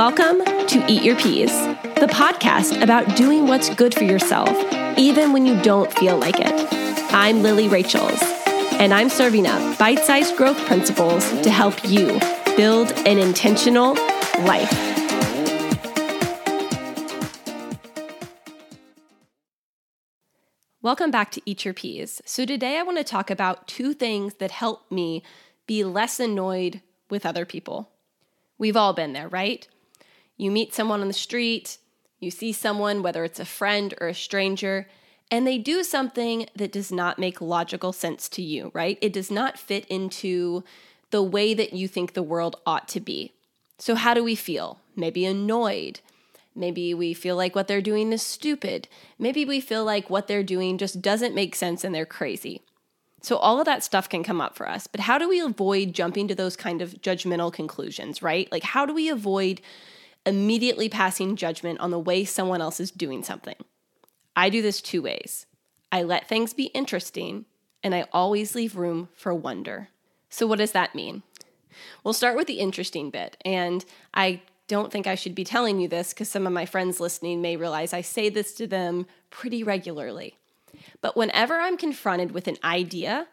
Welcome to Eat Your Peas, the podcast about doing what's good for yourself, even when you don't feel like it. I'm Lily Rachels, and I'm serving up bite sized growth principles to help you build an intentional life. Welcome back to Eat Your Peas. So, today I want to talk about two things that help me be less annoyed with other people. We've all been there, right? You meet someone on the street, you see someone, whether it's a friend or a stranger, and they do something that does not make logical sense to you, right? It does not fit into the way that you think the world ought to be. So, how do we feel? Maybe annoyed. Maybe we feel like what they're doing is stupid. Maybe we feel like what they're doing just doesn't make sense and they're crazy. So, all of that stuff can come up for us. But how do we avoid jumping to those kind of judgmental conclusions, right? Like, how do we avoid immediately passing judgment on the way someone else is doing something. I do this two ways I let things be interesting, and I always leave room for wonder. So, what does that mean? We'll start with the interesting bit. And I don't think I should be telling you this because some of my friends listening may realize I say this to them pretty regularly. But whenever I'm confronted with an idea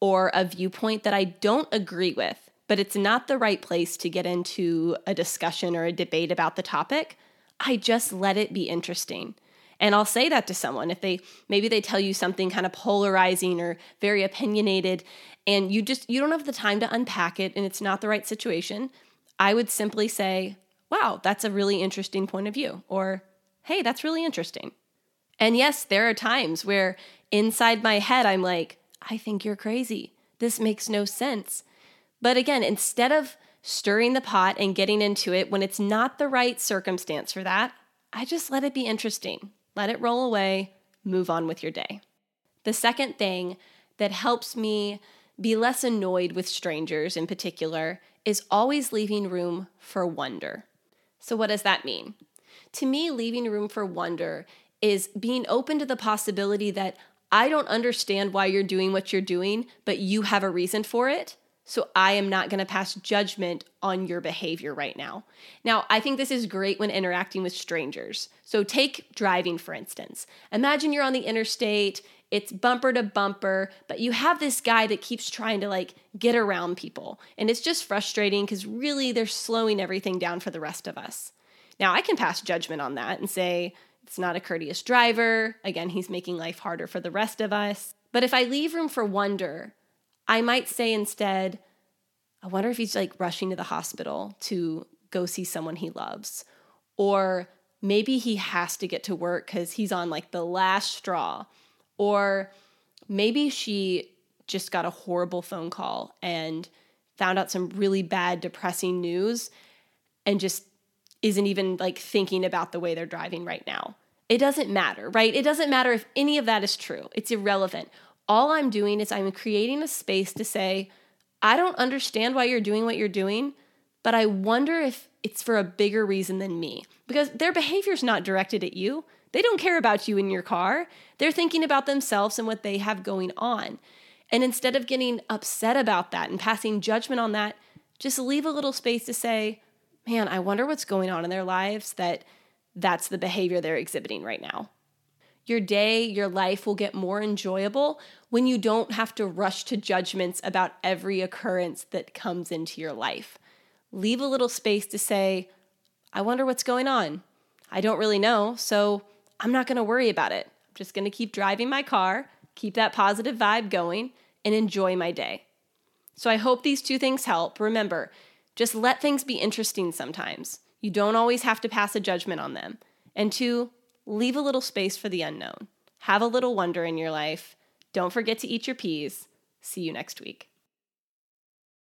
or a viewpoint that I don't agree with, but it's not the right place to get into a discussion or a debate about the topic, I just let it be interesting. And I'll say that to someone if they maybe they tell you something kind of polarizing or very opinionated and you just you don't have the time to unpack it and it's not the right situation, I would simply say, "Wow, that's a really interesting point of view." Or, "Hey, that's really interesting." And yes, there are times where inside my head I'm like, "I think you're crazy. This makes no sense." But again, instead of stirring the pot and getting into it when it's not the right circumstance for that, I just let it be interesting. Let it roll away, move on with your day. The second thing that helps me be less annoyed with strangers in particular is always leaving room for wonder. So, what does that mean? To me, leaving room for wonder is being open to the possibility that I don't understand why you're doing what you're doing, but you have a reason for it. So I am not going to pass judgment on your behavior right now. Now, I think this is great when interacting with strangers. So take driving, for instance. Imagine you're on the interstate, it's bumper to bumper, but you have this guy that keeps trying to like get around people. And it's just frustrating because really they're slowing everything down for the rest of us. Now, I can pass judgment on that and say, it's not a courteous driver. Again, he's making life harder for the rest of us. But if I leave room for wonder, I might say instead, I wonder if he's like rushing to the hospital to go see someone he loves. Or maybe he has to get to work because he's on like the last straw. Or maybe she just got a horrible phone call and found out some really bad, depressing news and just isn't even like thinking about the way they're driving right now. It doesn't matter, right? It doesn't matter if any of that is true. It's irrelevant all I'm doing is I'm creating a space to say, I don't understand why you're doing what you're doing, but I wonder if it's for a bigger reason than me. Because their behavior's not directed at you. They don't care about you in your car. They're thinking about themselves and what they have going on. And instead of getting upset about that and passing judgment on that, just leave a little space to say, man, I wonder what's going on in their lives that that's the behavior they're exhibiting right now. Your day, your life will get more enjoyable when you don't have to rush to judgments about every occurrence that comes into your life. Leave a little space to say, I wonder what's going on. I don't really know, so I'm not to worry about it. I'm just to keep driving my car, keep that positive vibe going, and enjoy my day. So I hope these two things help. Remember, just let things be interesting sometimes. You don't always have to pass a judgment on them. And two, leave a little space for the unknown. Have a little wonder in your life. Don't forget to eat your peas. See you next week.